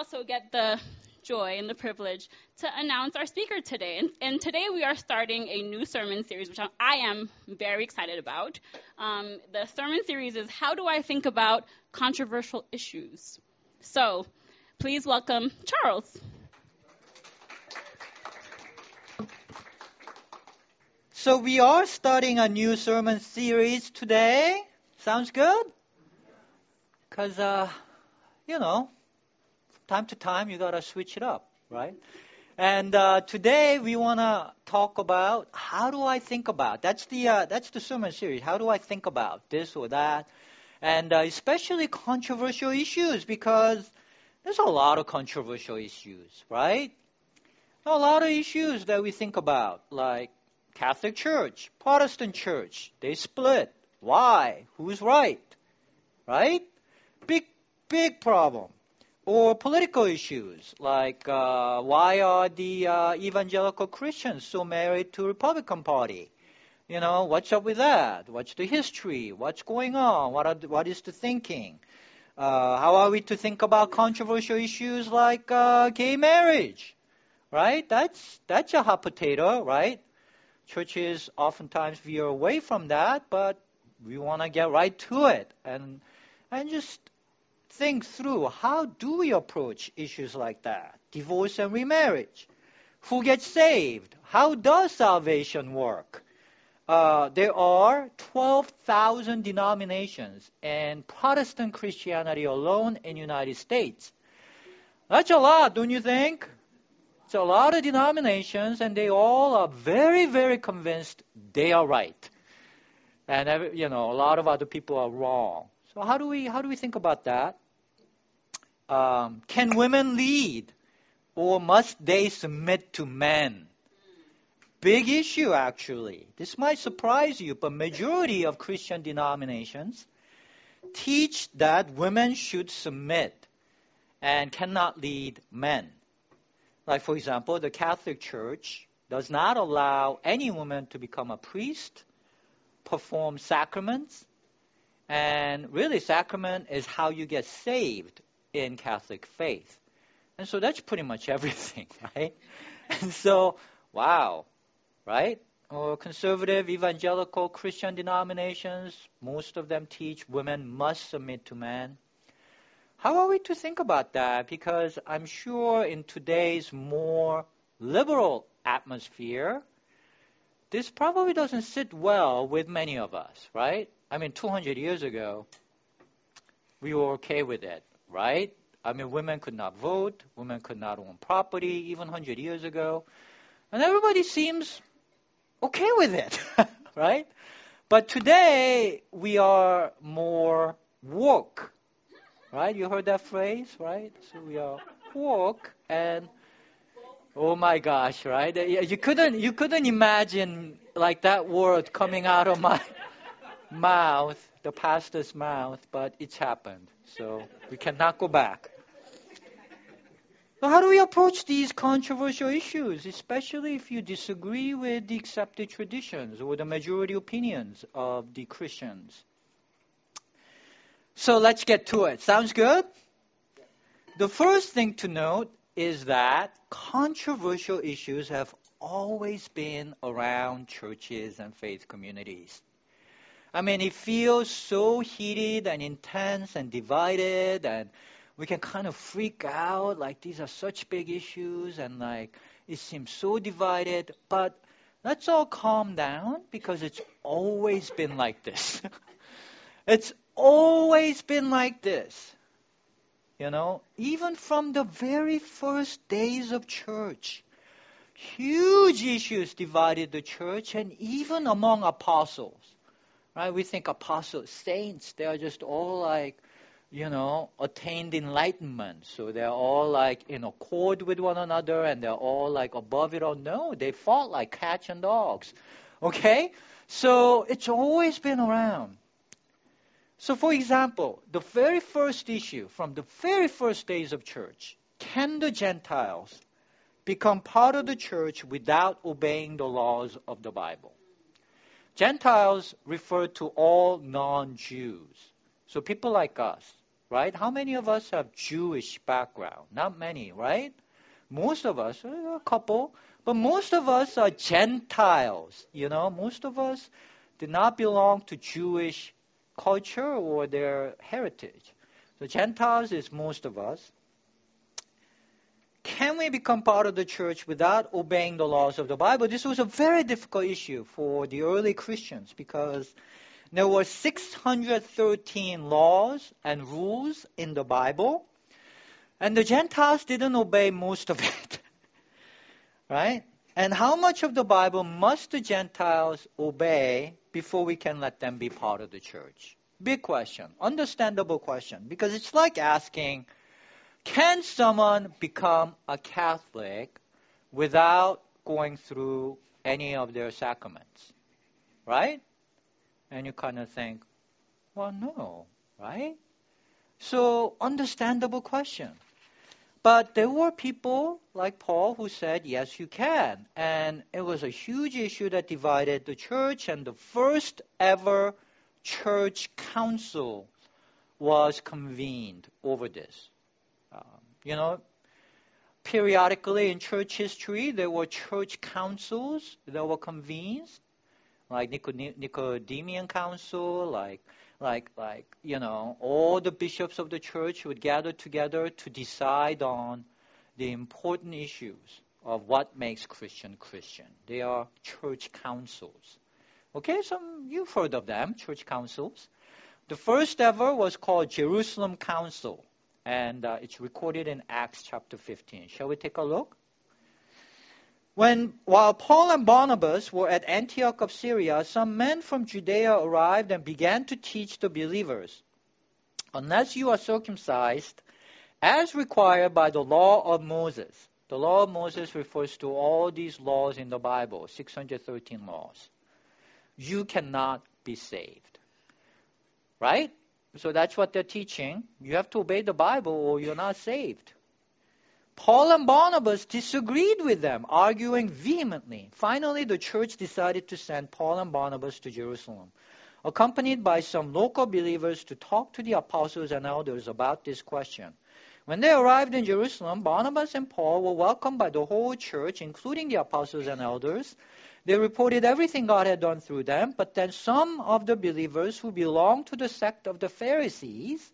also get the joy and the privilege to announce our speaker today. And, and today we are starting a new sermon series, which I am very excited about. Um, the sermon series is How Do I Think About Controversial Issues? So please welcome Charles. So we are starting a new sermon series today. Sounds good? Because, uh, you know, time to time you gotta switch it up, right? And uh, today we wanna talk about how do I think about. That's the uh, that's the sermon series. How do I think about this or that, and uh, especially controversial issues because there's a lot of controversial issues, right? A lot of issues that we think about, like Catholic Church, Protestant Church, they split. Why? Who's right? Right? Big, big problem. Or political issues like uh, why are the uh, evangelical Christians so married to Republican Party? You know, what's up with that? What's the history? What's going on? What, are the, what is the thinking? Uh, how are we to think about controversial issues like uh, gay marriage? Right? That's that's a hot potato, right? churches oftentimes veer away from that, but we want to get right to it and and just think through how do we approach issues like that? Divorce and remarriage. Who gets saved? How does salvation work? Uh, there are 12,000 denominations and Protestant Christianity alone in the United States. That's a lot, don't you think? It's a lot of denominations, and they all are very, very convinced they are right, and you know a lot of other people are wrong. So how do we how do we think about that? Um, can women lead, or must they submit to men? Big issue actually. This might surprise you, but majority of Christian denominations teach that women should submit and cannot lead men. Like, for example, the Catholic Church does not allow any woman to become a priest, perform sacraments, and really, sacrament is how you get saved in Catholic faith. And so that's pretty much everything, right? And so, wow, right? Or conservative evangelical Christian denominations, most of them teach women must submit to men. How are we to think about that? Because I'm sure in today's more liberal atmosphere, this probably doesn't sit well with many of us, right? I mean, 200 years ago, we were okay with it, right? I mean, women could not vote, women could not own property, even 100 years ago. And everybody seems okay with it, right? But today, we are more woke Right? You heard that phrase, right? So we are walk and oh my gosh, right? You couldn't you couldn't imagine like that word coming out of my mouth, the pastor's mouth, but it's happened. So we cannot go back. So how do we approach these controversial issues, especially if you disagree with the accepted traditions or the majority opinions of the Christians? So let's get to it. Sounds good? The first thing to note is that controversial issues have always been around churches and faith communities. I mean, it feels so heated and intense and divided, and we can kind of freak out like these are such big issues, and like it seems so divided. But let's all calm down because it's always been like this. it's always been like this. You know, even from the very first days of church, huge issues divided the church and even among apostles. Right? We think apostles, saints, they are just all like, you know, attained enlightenment. So they're all like in accord with one another and they're all like above it all. No, they fought like cats and dogs. Okay? So it's always been around. So, for example, the very first issue from the very first days of church can the Gentiles become part of the church without obeying the laws of the Bible? Gentiles refer to all non Jews. So, people like us, right? How many of us have Jewish background? Not many, right? Most of us, eh, a couple, but most of us are Gentiles, you know? Most of us do not belong to Jewish culture or their heritage. So Gentiles is most of us. Can we become part of the church without obeying the laws of the Bible? This was a very difficult issue for the early Christians because there were 613 laws and rules in the Bible, and the Gentiles didn't obey most of it. right? And how much of the Bible must the Gentiles obey before we can let them be part of the church? Big question, understandable question, because it's like asking, can someone become a Catholic without going through any of their sacraments? Right? And you kind of think, well, no, right? So, understandable question. But there were people like Paul who said, yes, you can. And it was a huge issue that divided the church, and the first ever church council was convened over this. You know, periodically in church history, there were church councils that were convened like Nicodemean Council, like like like you know all the bishops of the church would gather together to decide on the important issues of what makes Christian Christian. They are church councils. Okay, some you've heard of them, church councils. The first ever was called Jerusalem Council, and uh, it's recorded in Acts chapter 15. Shall we take a look? When, while Paul and Barnabas were at Antioch of Syria, some men from Judea arrived and began to teach the believers, unless you are circumcised as required by the law of Moses. The law of Moses refers to all these laws in the Bible, 613 laws. You cannot be saved. Right? So that's what they're teaching. You have to obey the Bible or you're not saved. Paul and Barnabas disagreed with them, arguing vehemently. Finally, the church decided to send Paul and Barnabas to Jerusalem, accompanied by some local believers to talk to the apostles and elders about this question. When they arrived in Jerusalem, Barnabas and Paul were welcomed by the whole church, including the apostles and elders. They reported everything God had done through them, but then some of the believers who belonged to the sect of the Pharisees,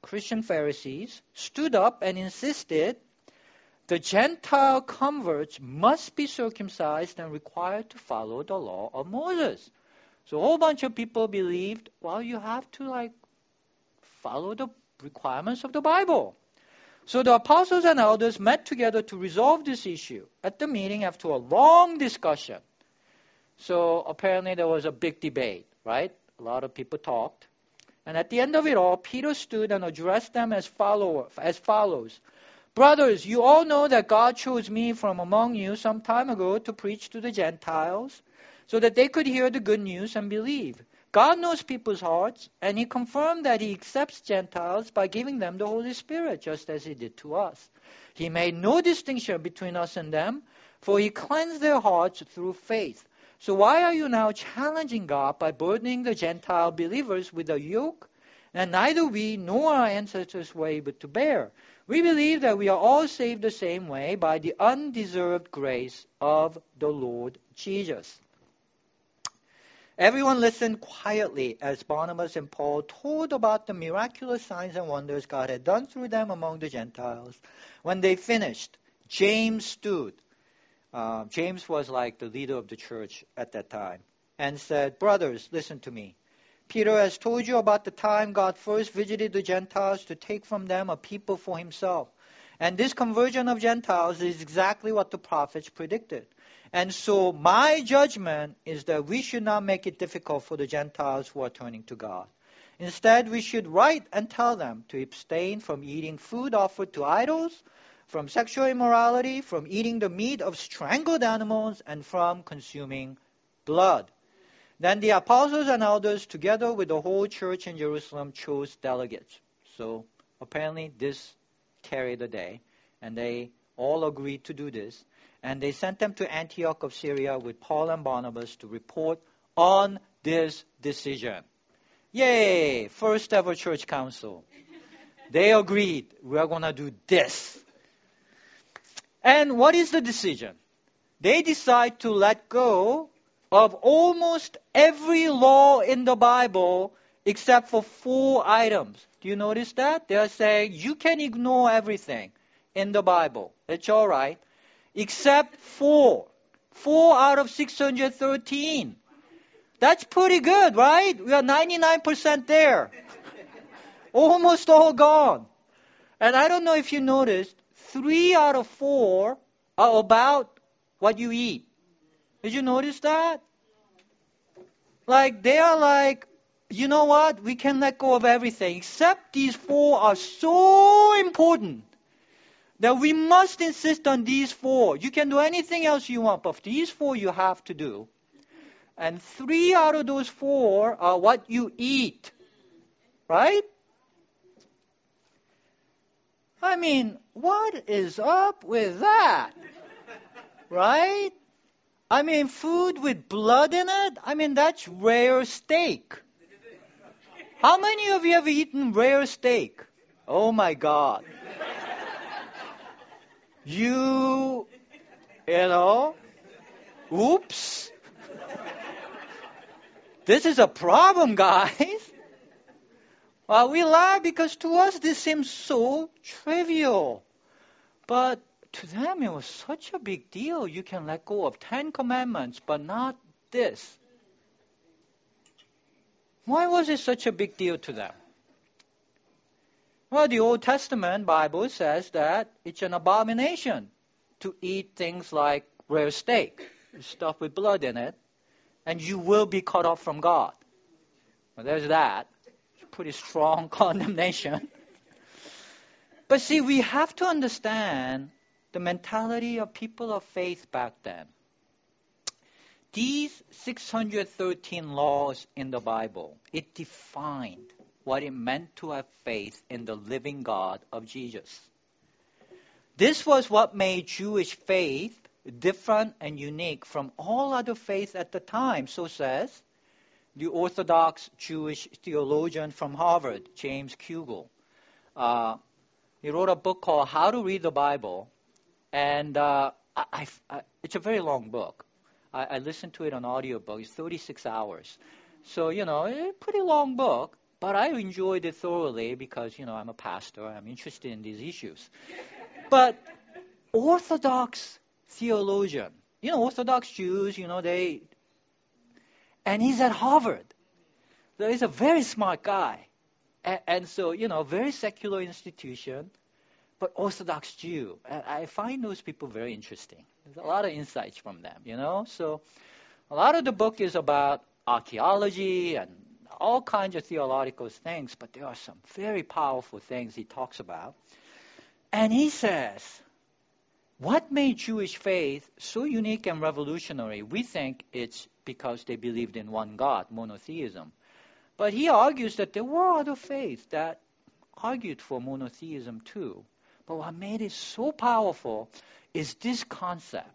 Christian Pharisees, stood up and insisted the Gentile converts must be circumcised and required to follow the law of Moses. So a whole bunch of people believed, well, you have to like follow the requirements of the Bible. So the apostles and elders met together to resolve this issue at the meeting after a long discussion. So apparently there was a big debate, right? A lot of people talked. And at the end of it all, Peter stood and addressed them as, follower, as follows Brothers, you all know that God chose me from among you some time ago to preach to the Gentiles so that they could hear the good news and believe. God knows people's hearts, and He confirmed that He accepts Gentiles by giving them the Holy Spirit, just as He did to us. He made no distinction between us and them, for He cleansed their hearts through faith. So why are you now challenging God by burdening the Gentile believers with a yoke that neither we nor our ancestors were able to bear? We believe that we are all saved the same way by the undeserved grace of the Lord Jesus. Everyone listened quietly as Barnabas and Paul told about the miraculous signs and wonders God had done through them among the Gentiles. When they finished, James stood. Uh, James was like the leader of the church at that time and said, Brothers, listen to me. Peter has told you about the time God first visited the Gentiles to take from them a people for himself. And this conversion of Gentiles is exactly what the prophets predicted. And so my judgment is that we should not make it difficult for the Gentiles who are turning to God. Instead, we should write and tell them to abstain from eating food offered to idols, from sexual immorality, from eating the meat of strangled animals, and from consuming blood. Then the apostles and elders, together with the whole church in Jerusalem, chose delegates. So apparently this carried the day, and they all agreed to do this. And they sent them to Antioch of Syria with Paul and Barnabas to report on this decision. Yay! First ever church council. They agreed, we are going to do this. And what is the decision? They decide to let go of almost every law in the Bible except for four items. Do you notice that? They are saying you can ignore everything in the Bible. It's all right. Except four. Four out of 613. That's pretty good, right? We are 99% there. Almost all gone. And I don't know if you noticed, three out of four are about what you eat. Did you notice that? Like, they are like, you know what? We can let go of everything, except these four are so important that we must insist on these four. You can do anything else you want, but these four you have to do. And three out of those four are what you eat. Right? I mean, what is up with that? Right? I mean, food with blood in it? I mean, that's rare steak. How many of you have eaten rare steak? Oh my God. You, you know, oops. This is a problem, guys. Well, we lie because to us this seems so trivial. But to them it was such a big deal. You can let go of Ten Commandments, but not this. Why was it such a big deal to them? Well, the Old Testament Bible says that it's an abomination to eat things like rare steak, stuff with blood in it, and you will be cut off from God. Well, there's that. Pretty strong condemnation. but see, we have to understand the mentality of people of faith back then. These 613 laws in the Bible, it defined what it meant to have faith in the living God of Jesus. This was what made Jewish faith different and unique from all other faiths at the time, so says the Orthodox Jewish theologian from Harvard, James Kugel. Uh, he wrote a book called How to Read the Bible, and uh, I, I, it's a very long book. I, I listened to it on audiobook. It's 36 hours. So, you know, a pretty long book. But I enjoyed it thoroughly because, you know, I'm a pastor. I'm interested in these issues. but Orthodox theologian, you know, Orthodox Jews, you know, they, and he's at Harvard. So he's a very smart guy. And, and so, you know, very secular institution, but Orthodox Jew. I find those people very interesting. There's a lot of insights from them, you know. So a lot of the book is about archaeology and all kinds of theological things, but there are some very powerful things he talks about. And he says, what made Jewish faith so unique and revolutionary? We think it's because they believed in one God, monotheism. But he argues that there were other faiths that argued for monotheism too. But what made it so powerful is this concept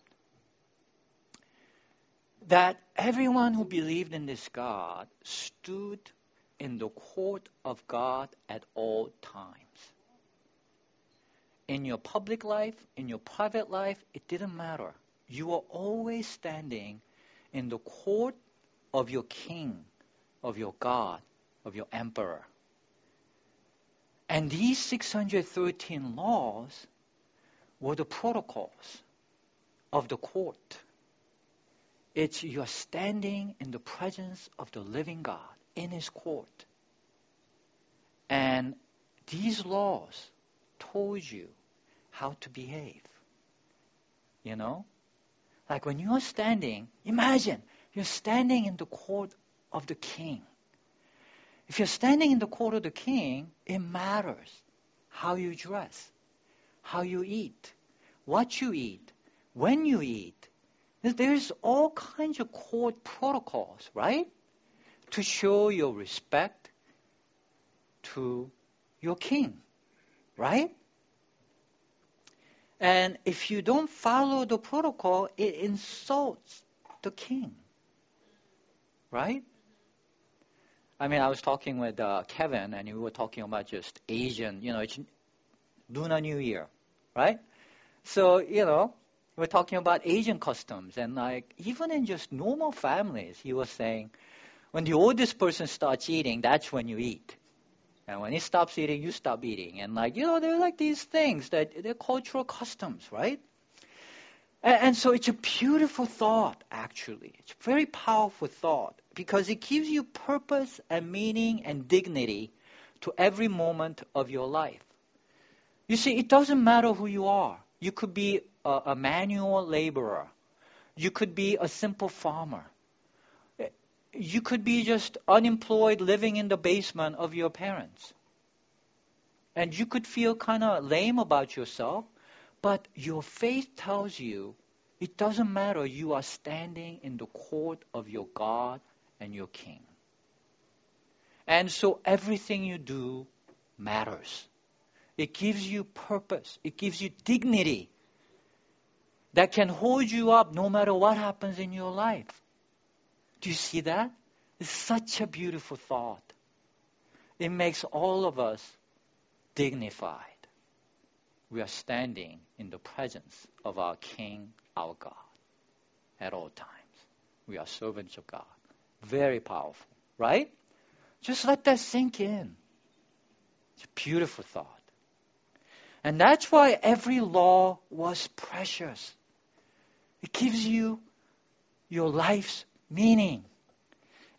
that everyone who believed in this God stood in the court of God at all times. In your public life, in your private life, it didn't matter. You were always standing in the court of your king, of your God, of your emperor. And these 613 laws were the protocols of the court. It's you're standing in the presence of the living God in His court. And these laws told you how to behave. You know? Like when you're standing, imagine you're standing in the court of the king. If you're standing in the court of the king, it matters how you dress, how you eat, what you eat, when you eat, there's all kinds of court protocols, right? To show your respect to your king, right? And if you don't follow the protocol, it insults the king, right? I mean, I was talking with uh, Kevin, and we were talking about just Asian, you know, it's Lunar New Year, right? So, you know, we're talking about Asian customs, and like even in just normal families, he was saying, when the oldest person starts eating, that's when you eat. And when he stops eating, you stop eating. And like, you know, they're like these things that they're cultural customs, right? And, and so it's a beautiful thought, actually. It's a very powerful thought because it gives you purpose and meaning and dignity to every moment of your life. You see, it doesn't matter who you are. You could be a, a manual laborer. You could be a simple farmer. You could be just unemployed living in the basement of your parents. And you could feel kind of lame about yourself, but your faith tells you it doesn't matter. You are standing in the court of your God and your king. And so everything you do matters. It gives you purpose. It gives you dignity that can hold you up no matter what happens in your life. Do you see that? It's such a beautiful thought. It makes all of us dignified. We are standing in the presence of our King, our God, at all times. We are servants of God. Very powerful, right? Just let that sink in. It's a beautiful thought. And that's why every law was precious. It gives you your life's meaning.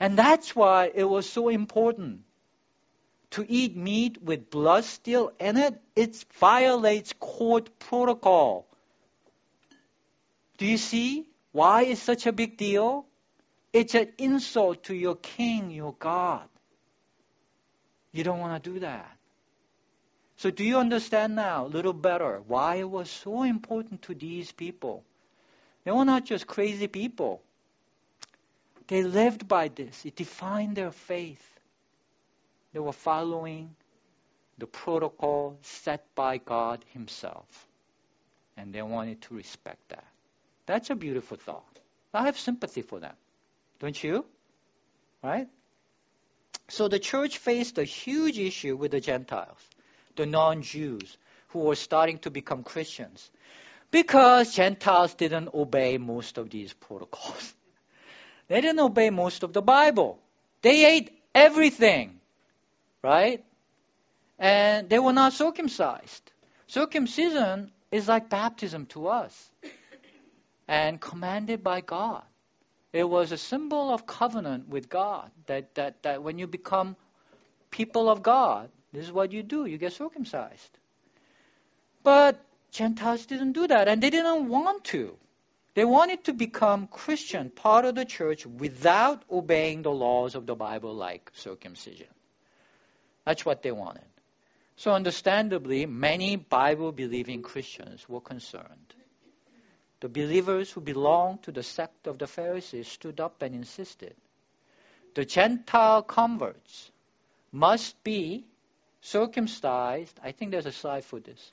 And that's why it was so important to eat meat with blood still in it. It violates court protocol. Do you see why it's such a big deal? It's an insult to your king, your God. You don't want to do that. So, do you understand now a little better why it was so important to these people? They were not just crazy people, they lived by this, it defined their faith. They were following the protocol set by God Himself, and they wanted to respect that. That's a beautiful thought. I have sympathy for them. Don't you? Right? So the church faced a huge issue with the Gentiles, the non Jews, who were starting to become Christians, because Gentiles didn't obey most of these protocols. They didn't obey most of the Bible. They ate everything, right? And they were not circumcised. Circumcision is like baptism to us and commanded by God. It was a symbol of covenant with God that, that, that when you become people of God, this is what you do you get circumcised. But Gentiles didn't do that, and they didn't want to. They wanted to become Christian, part of the church, without obeying the laws of the Bible, like circumcision. That's what they wanted. So, understandably, many Bible believing Christians were concerned. The believers who belonged to the sect of the Pharisees stood up and insisted the Gentile converts must be circumcised. I think there's a slide for this.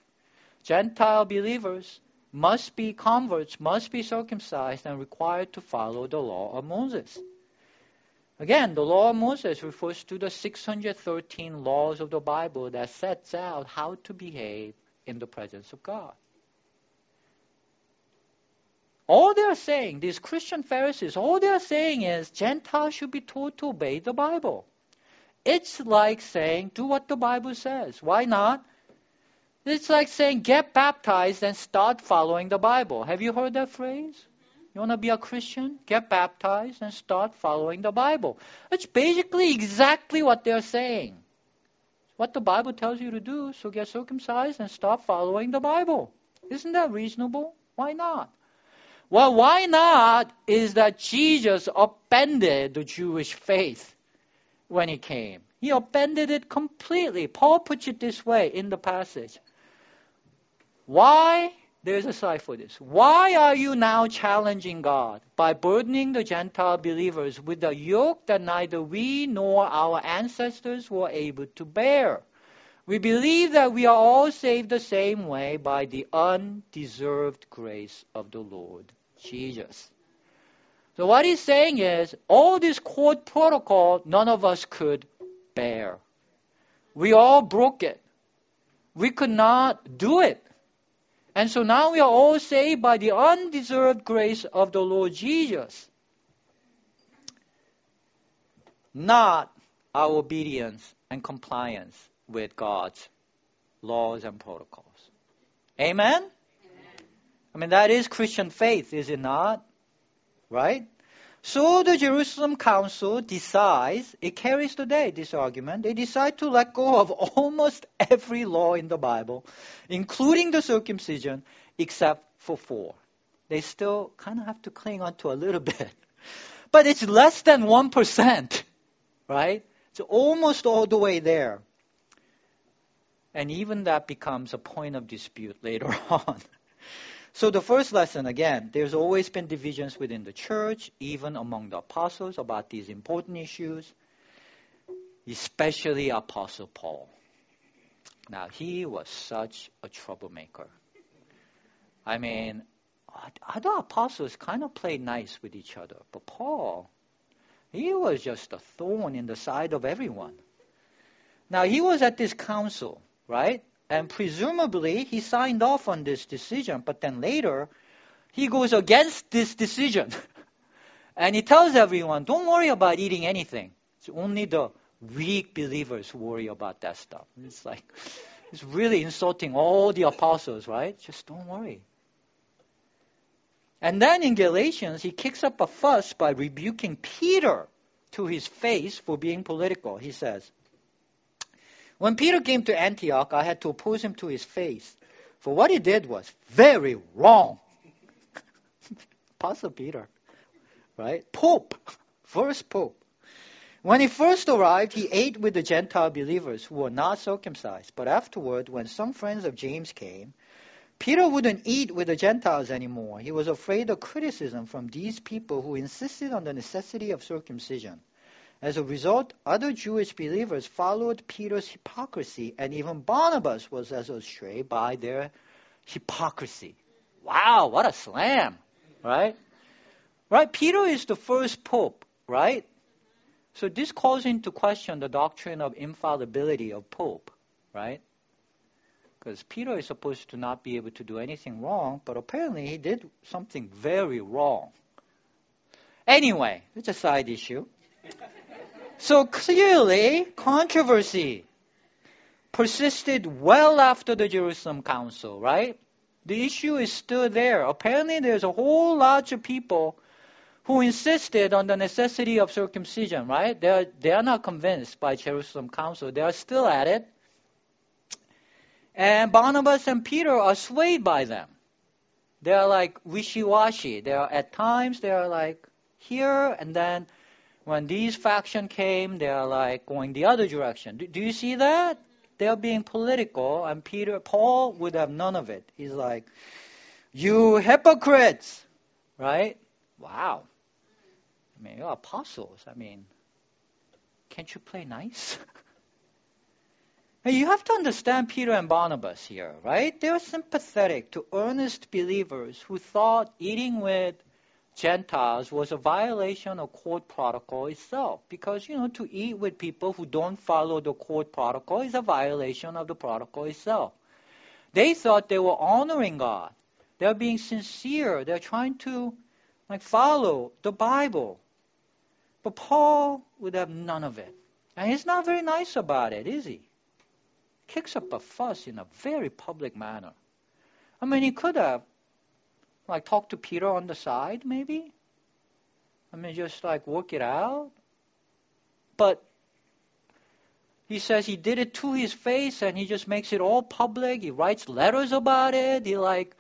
Gentile believers must be converts, must be circumcised, and required to follow the law of Moses. Again, the law of Moses refers to the 613 laws of the Bible that sets out how to behave in the presence of God. All they are saying, these Christian Pharisees, all they are saying is Gentiles should be taught to obey the Bible. It's like saying, do what the Bible says. Why not? It's like saying, get baptized and start following the Bible. Have you heard that phrase? You want to be a Christian? Get baptized and start following the Bible. It's basically exactly what they're saying. What the Bible tells you to do, so get circumcised and start following the Bible. Isn't that reasonable? Why not? Well, why not is that Jesus upended the Jewish faith when he came. He upended it completely. Paul puts it this way in the passage. Why? There's a side for this. Why are you now challenging God by burdening the Gentile believers with a yoke that neither we nor our ancestors were able to bear? We believe that we are all saved the same way by the undeserved grace of the Lord Jesus. So what he's saying is, all this court protocol, none of us could bear. We all broke it. We could not do it. And so now we are all saved by the undeserved grace of the Lord Jesus. Not our obedience and compliance with God's laws and protocols. Amen? Amen? I mean, that is Christian faith, is it not? Right? So the Jerusalem Council decides, it carries today this argument, they decide to let go of almost every law in the Bible, including the circumcision, except for four. They still kind of have to cling on to a little bit. But it's less than 1%, right? It's almost all the way there. And even that becomes a point of dispute later on. So the first lesson, again, there's always been divisions within the church, even among the apostles, about these important issues, especially Apostle Paul. Now, he was such a troublemaker. I mean, other apostles kind of played nice with each other, but Paul, he was just a thorn in the side of everyone. Now, he was at this council, right? And presumably he signed off on this decision, but then later he goes against this decision. and he tells everyone, don't worry about eating anything. It's only the weak believers who worry about that stuff. It's like, it's really insulting all the apostles, right? Just don't worry. And then in Galatians, he kicks up a fuss by rebuking Peter to his face for being political. He says, when Peter came to Antioch, I had to oppose him to his face. For what he did was very wrong. Apostle Peter, right? Pope, first Pope. When he first arrived, he ate with the Gentile believers who were not circumcised. But afterward, when some friends of James came, Peter wouldn't eat with the Gentiles anymore. He was afraid of criticism from these people who insisted on the necessity of circumcision. As a result, other Jewish believers followed Peter's hypocrisy, and even Barnabas was as astray by their hypocrisy. Wow, what a slam, right? Right? Peter is the first pope, right? So this calls into question the doctrine of infallibility of pope, right? Because Peter is supposed to not be able to do anything wrong, but apparently he did something very wrong. Anyway, it's a side issue. So clearly, controversy persisted well after the Jerusalem Council, right? The issue is still there. Apparently, there's a whole lot of people who insisted on the necessity of circumcision, right? They are, they are not convinced by Jerusalem Council. They are still at it. And Barnabas and Peter are swayed by them. They are like wishy-washy. They are at times they are like here, and then when these faction came, they are like going the other direction. Do, do you see that? They are being political, and Peter, Paul would have none of it. He's like, "You hypocrites!" Right? Wow. I mean, you're apostles. I mean, can't you play nice? you have to understand Peter and Barnabas here, right? They're sympathetic to earnest believers who thought eating with Gentiles was a violation of court protocol itself. Because, you know, to eat with people who don't follow the court protocol is a violation of the protocol itself. They thought they were honoring God. They're being sincere. They're trying to like follow the Bible. But Paul would have none of it. And he's not very nice about it, is he? Kicks up a fuss in a very public manner. I mean, he could have like talk to Peter on the side, maybe? I mean, just like work it out. But he says he did it to his face and he just makes it all public. He writes letters about it. He like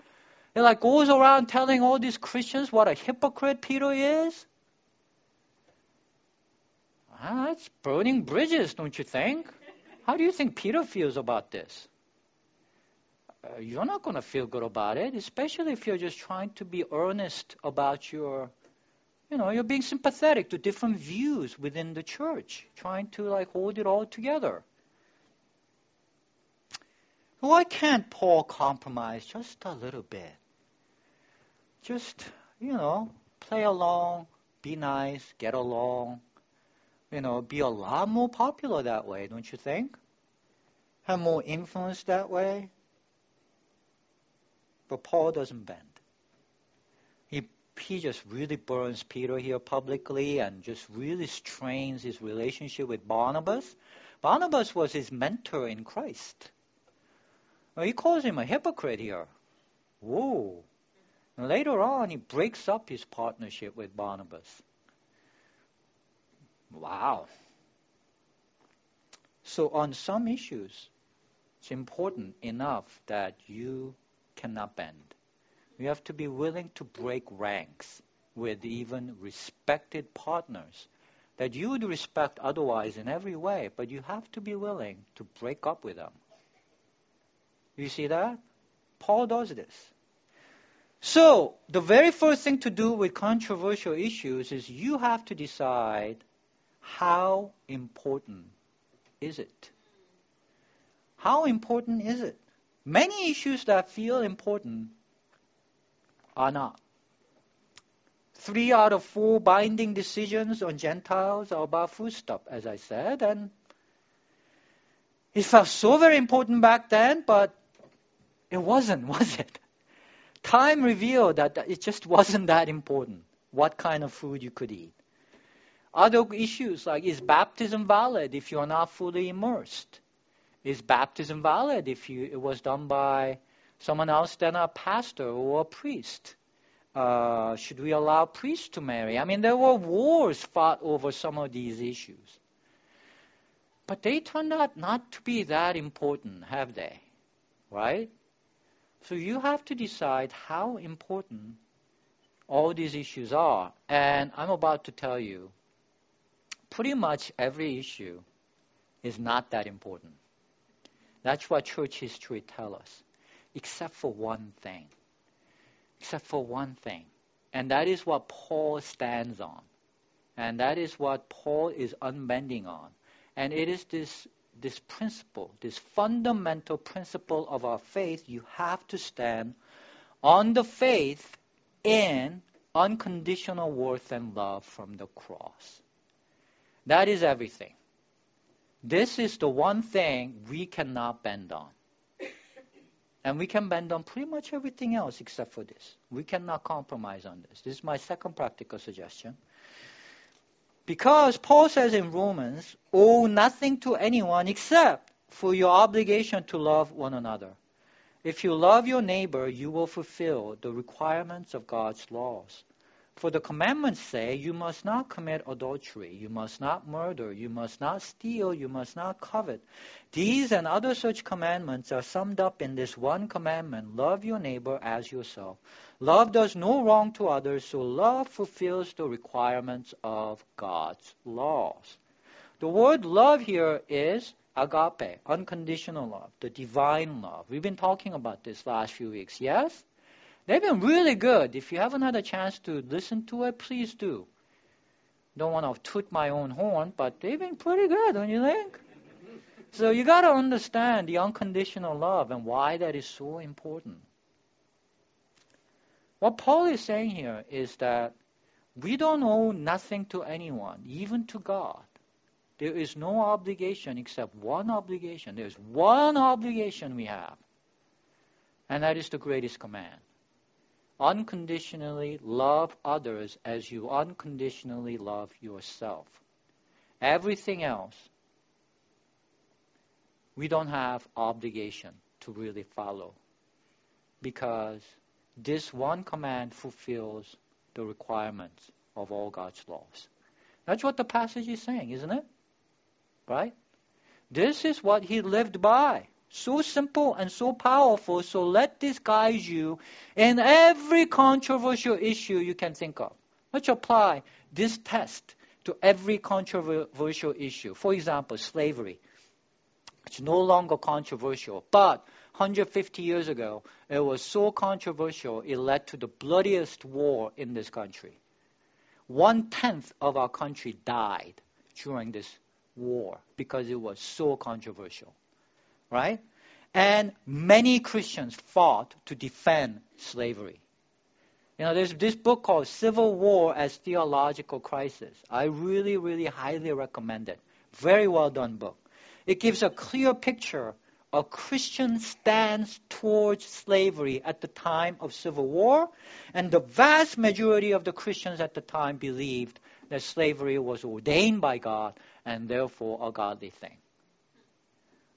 he like goes around telling all these Christians what a hypocrite Peter is. Ah, that's burning bridges, don't you think? How do you think Peter feels about this? Uh, you're not going to feel good about it, especially if you're just trying to be earnest about your, you know, you're being sympathetic to different views within the church, trying to like hold it all together. Why can't Paul compromise just a little bit? Just, you know, play along, be nice, get along, you know, be a lot more popular that way, don't you think? Have more influence that way? But Paul doesn't bend. He, he just really burns Peter here publicly and just really strains his relationship with Barnabas. Barnabas was his mentor in Christ. He calls him a hypocrite here. Whoa. And later on, he breaks up his partnership with Barnabas. Wow. So, on some issues, it's important enough that you cannot bend. You have to be willing to break ranks with even respected partners that you would respect otherwise in every way, but you have to be willing to break up with them. You see that? Paul does this. So, the very first thing to do with controversial issues is you have to decide how important is it? How important is it? Many issues that feel important are not. Three out of four binding decisions on Gentiles are about food stuff, as I said, and it felt so very important back then, but it wasn't, was it? Time revealed that it just wasn't that important what kind of food you could eat. Other issues like is baptism valid if you're not fully immersed? Is baptism valid if you, it was done by someone else than a pastor or a priest? Uh, should we allow priests to marry? I mean, there were wars fought over some of these issues. But they turned out not to be that important, have they? Right? So you have to decide how important all these issues are. And I'm about to tell you pretty much every issue is not that important. That's what church history tells us, except for one thing. Except for one thing. And that is what Paul stands on. And that is what Paul is unbending on. And it is this this principle, this fundamental principle of our faith, you have to stand on the faith in unconditional worth and love from the cross. That is everything. This is the one thing we cannot bend on. And we can bend on pretty much everything else except for this. We cannot compromise on this. This is my second practical suggestion. Because Paul says in Romans, owe nothing to anyone except for your obligation to love one another. If you love your neighbor, you will fulfill the requirements of God's laws. For the commandments say, You must not commit adultery, you must not murder, you must not steal, you must not covet. These and other such commandments are summed up in this one commandment love your neighbor as yourself. Love does no wrong to others, so love fulfills the requirements of God's laws. The word love here is agape, unconditional love, the divine love. We've been talking about this last few weeks, yes? They've been really good. If you haven't had a chance to listen to it, please do. Don't want to toot my own horn, but they've been pretty good, don't you think? So you got to understand the unconditional love and why that is so important. What Paul is saying here is that we don't owe nothing to anyone, even to God. There is no obligation except one obligation. There's one obligation we have, and that is the greatest command unconditionally love others as you unconditionally love yourself. Everything else, we don't have obligation to really follow because this one command fulfills the requirements of all God's laws. That's what the passage is saying, isn't it? Right? This is what he lived by. So simple and so powerful. So let this guide you in every controversial issue you can think of. Let's apply this test to every controversial issue. For example, slavery. It's no longer controversial, but 150 years ago, it was so controversial it led to the bloodiest war in this country. One tenth of our country died during this war because it was so controversial right? And many Christians fought to defend slavery. You know, there's this book called Civil War as Theological Crisis. I really, really highly recommend it. Very well done book. It gives a clear picture of Christian stance towards slavery at the time of Civil War, and the vast majority of the Christians at the time believed that slavery was ordained by God and therefore a godly thing.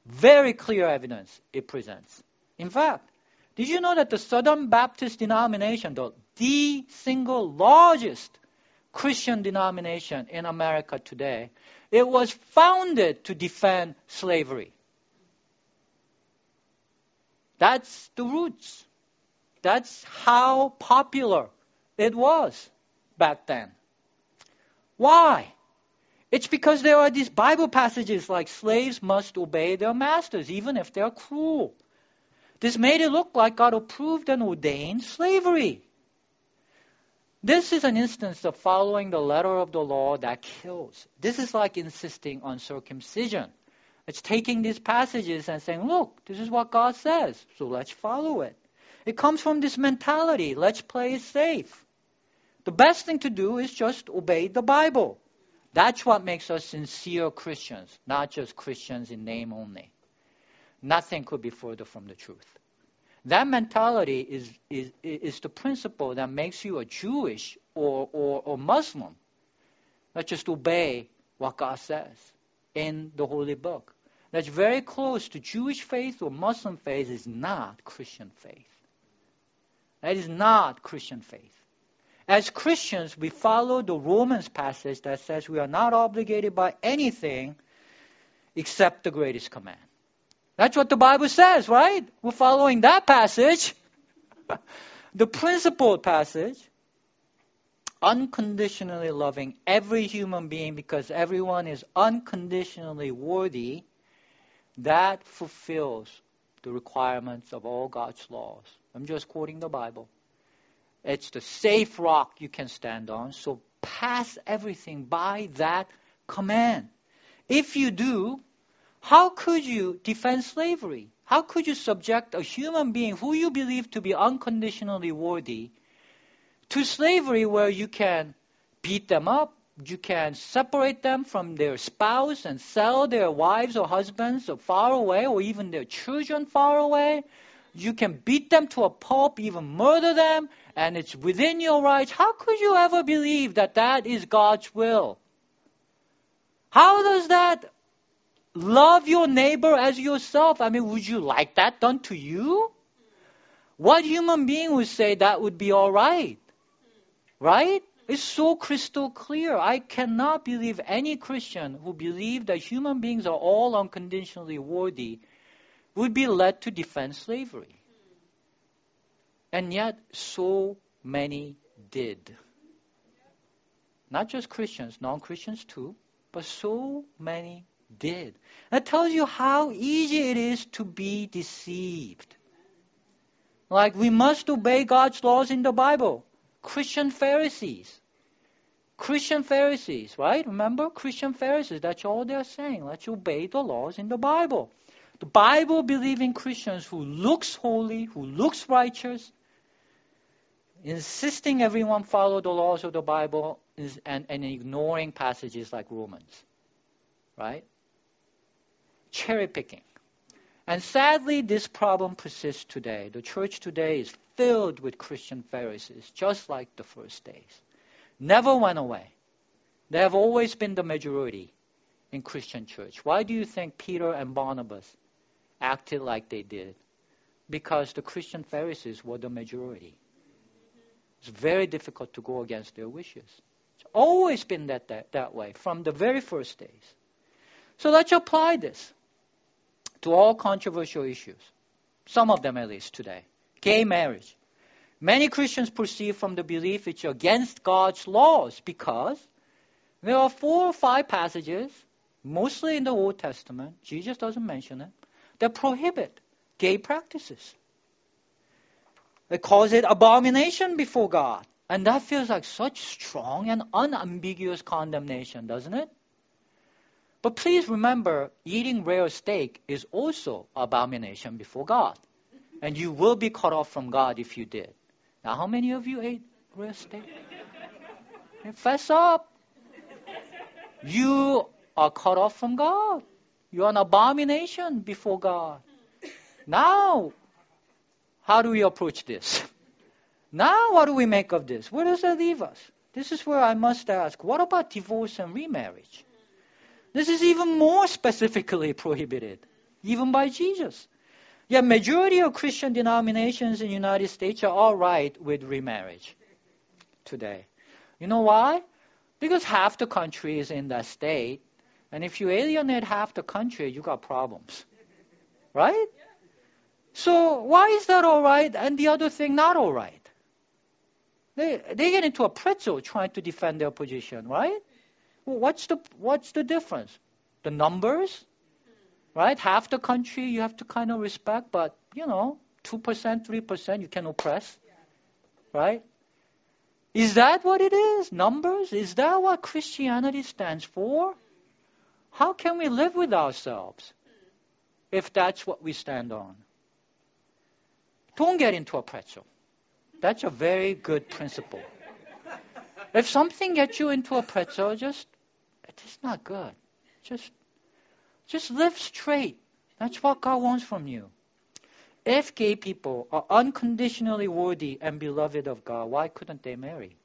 Very clear evidence it presents. In fact, did you know that the Southern Baptist denomination, the, the single largest Christian denomination in America today, it was founded to defend slavery. That's the roots. That's how popular it was back then. Why? It's because there are these Bible passages like slaves must obey their masters, even if they're cruel. This made it look like God approved and ordained slavery. This is an instance of following the letter of the law that kills. This is like insisting on circumcision. It's taking these passages and saying, look, this is what God says, so let's follow it. It comes from this mentality let's play it safe. The best thing to do is just obey the Bible. That's what makes us sincere Christians, not just Christians in name only. Nothing could be further from the truth. That mentality is, is, is the principle that makes you a Jewish or, or, or Muslim. Not just obey what God says in the Holy Book. That's very close to Jewish faith or Muslim faith is not Christian faith. That is not Christian faith. As Christians, we follow the Romans passage that says we are not obligated by anything except the greatest command. That's what the Bible says, right? We're following that passage. the principal passage. Unconditionally loving every human being because everyone is unconditionally worthy. That fulfills the requirements of all God's laws. I'm just quoting the Bible. It's the safe rock you can stand on. So pass everything by that command. If you do, how could you defend slavery? How could you subject a human being who you believe to be unconditionally worthy to slavery where you can beat them up, you can separate them from their spouse and sell their wives or husbands far away or even their children far away? You can beat them to a pulp, even murder them, and it's within your rights. How could you ever believe that that is God's will? How does that Love your neighbor as yourself. I mean, would you like that done to you? What human being would say that would be all right? Right? It's so crystal clear. I cannot believe any Christian who believes that human beings are all unconditionally worthy would be led to defend slavery. And yet, so many did. Not just Christians, non Christians too, but so many did. That tells you how easy it is to be deceived. Like we must obey God's laws in the Bible. Christian Pharisees. Christian Pharisees, right? Remember? Christian Pharisees, that's all they're saying. Let's obey the laws in the Bible. The Bible believing Christians who looks holy, who looks righteous, insisting everyone follow the laws of the Bible and, and ignoring passages like Romans. Right? cherry picking. And sadly, this problem persists today. The church today is filled with Christian Pharisees, just like the first days. Never went away. They have always been the majority in Christian church. Why do you think Peter and Barnabas acted like they did? Because the Christian Pharisees were the majority. It's very difficult to go against their wishes. It's always been that, that, that way from the very first days. So let's apply this to all controversial issues, some of them at least today. Gay marriage. Many Christians perceive from the belief it's against God's laws because there are four or five passages, mostly in the Old Testament, Jesus doesn't mention it, that prohibit gay practices. They cause it abomination before God. And that feels like such strong and unambiguous condemnation, doesn't it? But please remember, eating rare steak is also abomination before God. And you will be cut off from God if you did. Now, how many of you ate rare steak? Fess up. You are cut off from God. You are an abomination before God. Now, how do we approach this? Now, what do we make of this? Where does that leave us? This is where I must ask what about divorce and remarriage? This is even more specifically prohibited, even by Jesus. Yet, majority of Christian denominations in the United States are all right with remarriage today. You know why? Because half the country is in that state, and if you alienate half the country, you got problems. Right? So why is that all right and the other thing not all right? They, they get into a pretzel trying to defend their position, right? Well, what's the what's the difference? The numbers, right? Half the country you have to kind of respect, but you know, two percent, three percent you can oppress, right? Is that what it is? Numbers? Is that what Christianity stands for? How can we live with ourselves if that's what we stand on? Don't get into a pretzel. That's a very good principle. If something gets you into a pretzel, just it's not good. Just just live straight. That's what God wants from you. If gay people are unconditionally worthy and beloved of God, why couldn't they marry?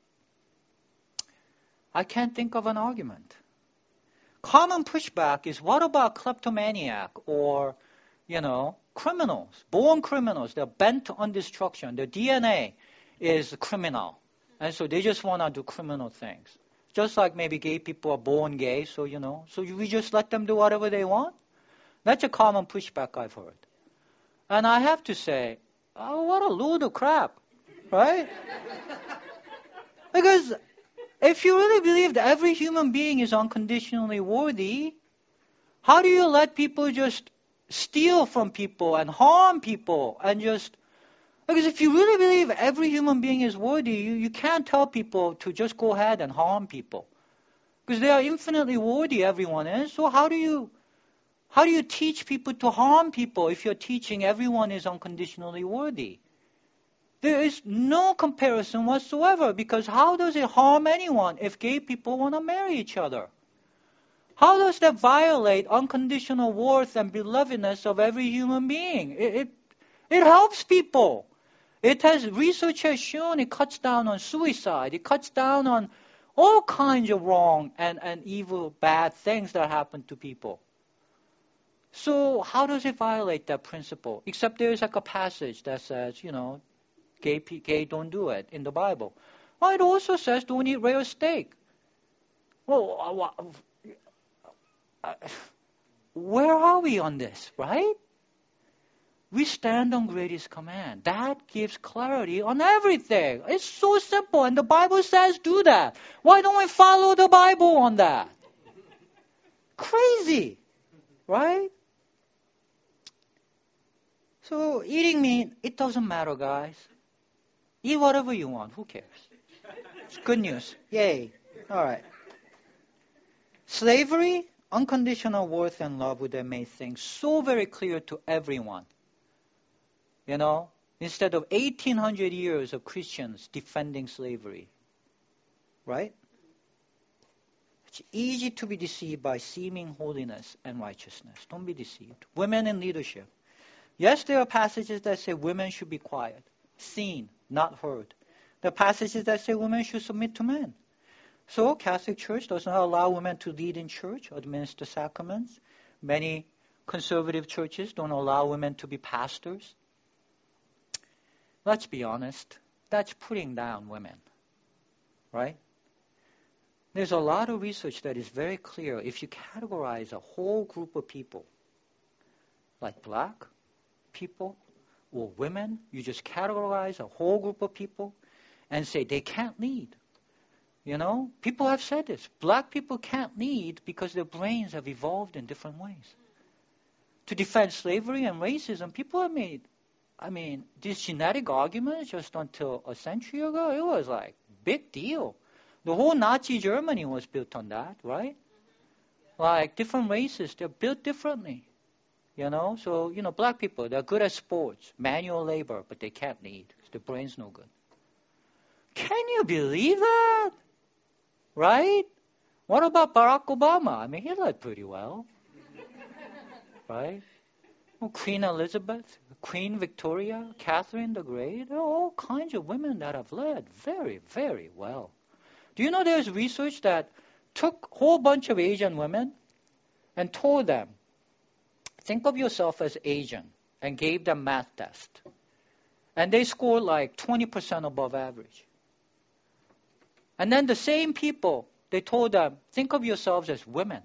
I can't think of an argument. Common pushback is what about kleptomaniac or, you know, criminals, born criminals. They're bent on destruction. Their DNA is criminal. And so they just want to do criminal things. Just like maybe gay people are born gay, so, you know, so we just let them do whatever they want. That's a common pushback I've heard. And I have to say, oh, what a load of crap, right? because if you really believe that every human being is unconditionally worthy, how do you let people just steal from people and harm people and just because if you really believe every human being is worthy, you, you can't tell people to just go ahead and harm people. Because they are infinitely worthy, everyone is. So how do you how do you teach people to harm people if you're teaching everyone is unconditionally worthy? There is no comparison whatsoever because how does it harm anyone if gay people want to marry each other? How does that violate unconditional worth and belovedness of every human being? It, it, it helps people. It has research has shown it cuts down on suicide. It cuts down on all kinds of wrong and, and evil, bad things that happen to people. So how does it violate that principle? Except there's like a passage that says, you know, gay, gay don't do it in the Bible. Well, it also says don't eat rare steak. Well, uh, uh, where are we on this, right? we stand on greatest command. That gives clarity on everything. It's so simple, and the Bible says do that. Why don't we follow the Bible on that? Crazy, right? So eating meat, it doesn't matter, guys. Eat whatever you want. Who cares? It's good news. Yay. All right. Slavery, unconditional worth and love would have made things so very clear to everyone you know, instead of 1800 years of Christians defending slavery. Right? It's easy to be deceived by seeming holiness and righteousness. Don't be deceived. Women in leadership. Yes, there are passages that say women should be quiet, seen, not heard. The passages that say women should submit to men. So Catholic Church does not allow women to lead in church, administer sacraments. Many conservative churches don't allow women to be pastors. Let's be honest, that's putting down women, right? There's a lot of research that is very clear. If you categorize a whole group of people, like black people or women, you just categorize a whole group of people and say they can't lead. You know, people have said this. Black people can't lead because their brains have evolved in different ways. To defend slavery and racism, people have made I mean, this genetic argument just until a century ago, it was like big deal. The whole Nazi Germany was built on that, right? Like different races, they're built differently. You know, so you know, black people they're good at sports, manual labor, but they can't lead. Their brain's no good. Can you believe that? Right? What about Barack Obama? I mean, he led pretty well. right? Well, Queen Elizabeth, Queen Victoria, Catherine the Great, there are all kinds of women that have led very, very well. Do you know there's research that took a whole bunch of Asian women and told them, think of yourself as Asian, and gave them math test. And they scored like 20% above average. And then the same people, they told them, think of yourselves as women.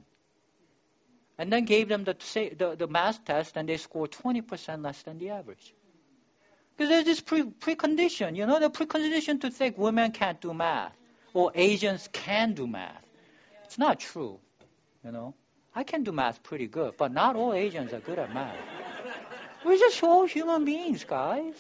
And then gave them the, the, the math test, and they scored 20% less than the average. Because there's this pre, precondition, you know, the precondition to think women can't do math or Asians can do math. It's not true, you know. I can do math pretty good, but not all Asians are good at math. We're just all human beings, guys.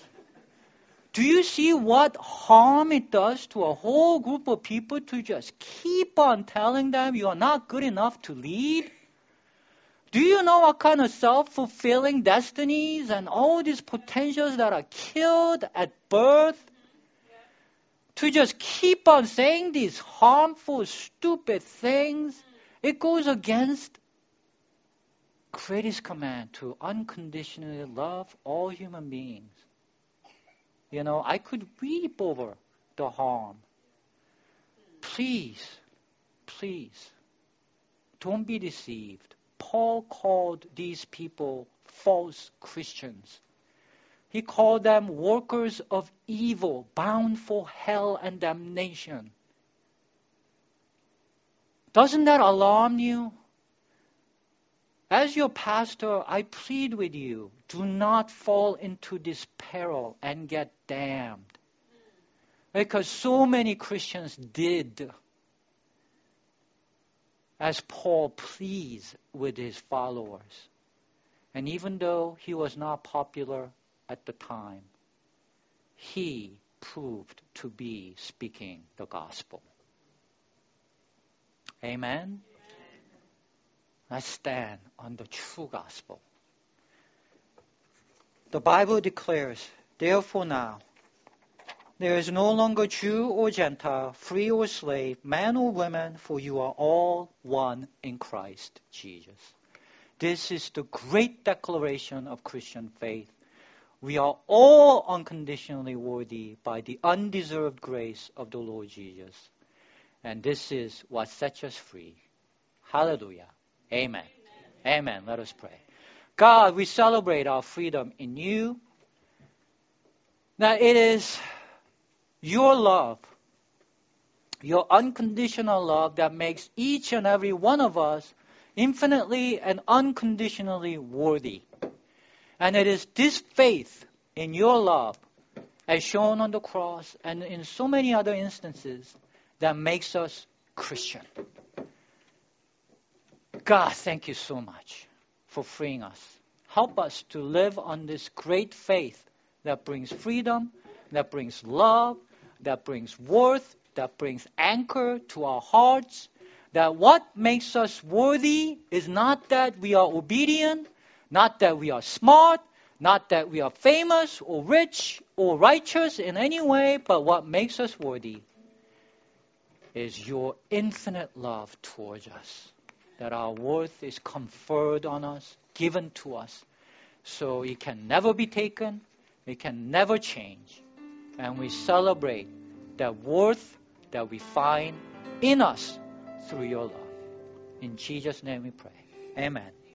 Do you see what harm it does to a whole group of people to just keep on telling them you are not good enough to lead? Do you know what kind of self fulfilling destinies and all these potentials that are killed at birth? To just keep on saying these harmful, stupid things, it goes against greatest command to unconditionally love all human beings. You know, I could weep over the harm. Please, please, don't be deceived. Paul called these people false Christians. He called them workers of evil, bound for hell and damnation. Doesn't that alarm you? As your pastor, I plead with you do not fall into this peril and get damned. Because so many Christians did. As Paul pleads with his followers. And even though he was not popular at the time, he proved to be speaking the gospel. Amen. Let's stand on the true gospel. The Bible declares, therefore now, there is no longer Jew or Gentile, free or slave, man or woman, for you are all one in Christ Jesus. This is the great declaration of Christian faith. We are all unconditionally worthy by the undeserved grace of the Lord Jesus. And this is what sets us free. Hallelujah. Amen. Amen. Amen. Let us pray. God, we celebrate our freedom in you. That it is your love, your unconditional love, that makes each and every one of us infinitely and unconditionally worthy. And it is this faith in your love, as shown on the cross and in so many other instances, that makes us Christian. God, thank you so much for freeing us. Help us to live on this great faith that brings freedom, that brings love, that brings worth, that brings anchor to our hearts. That what makes us worthy is not that we are obedient, not that we are smart, not that we are famous or rich or righteous in any way, but what makes us worthy is your infinite love towards us that our worth is conferred on us, given to us. So it can never be taken, it can never change. And we celebrate that worth that we find in us through your love. In Jesus' name we pray. Amen.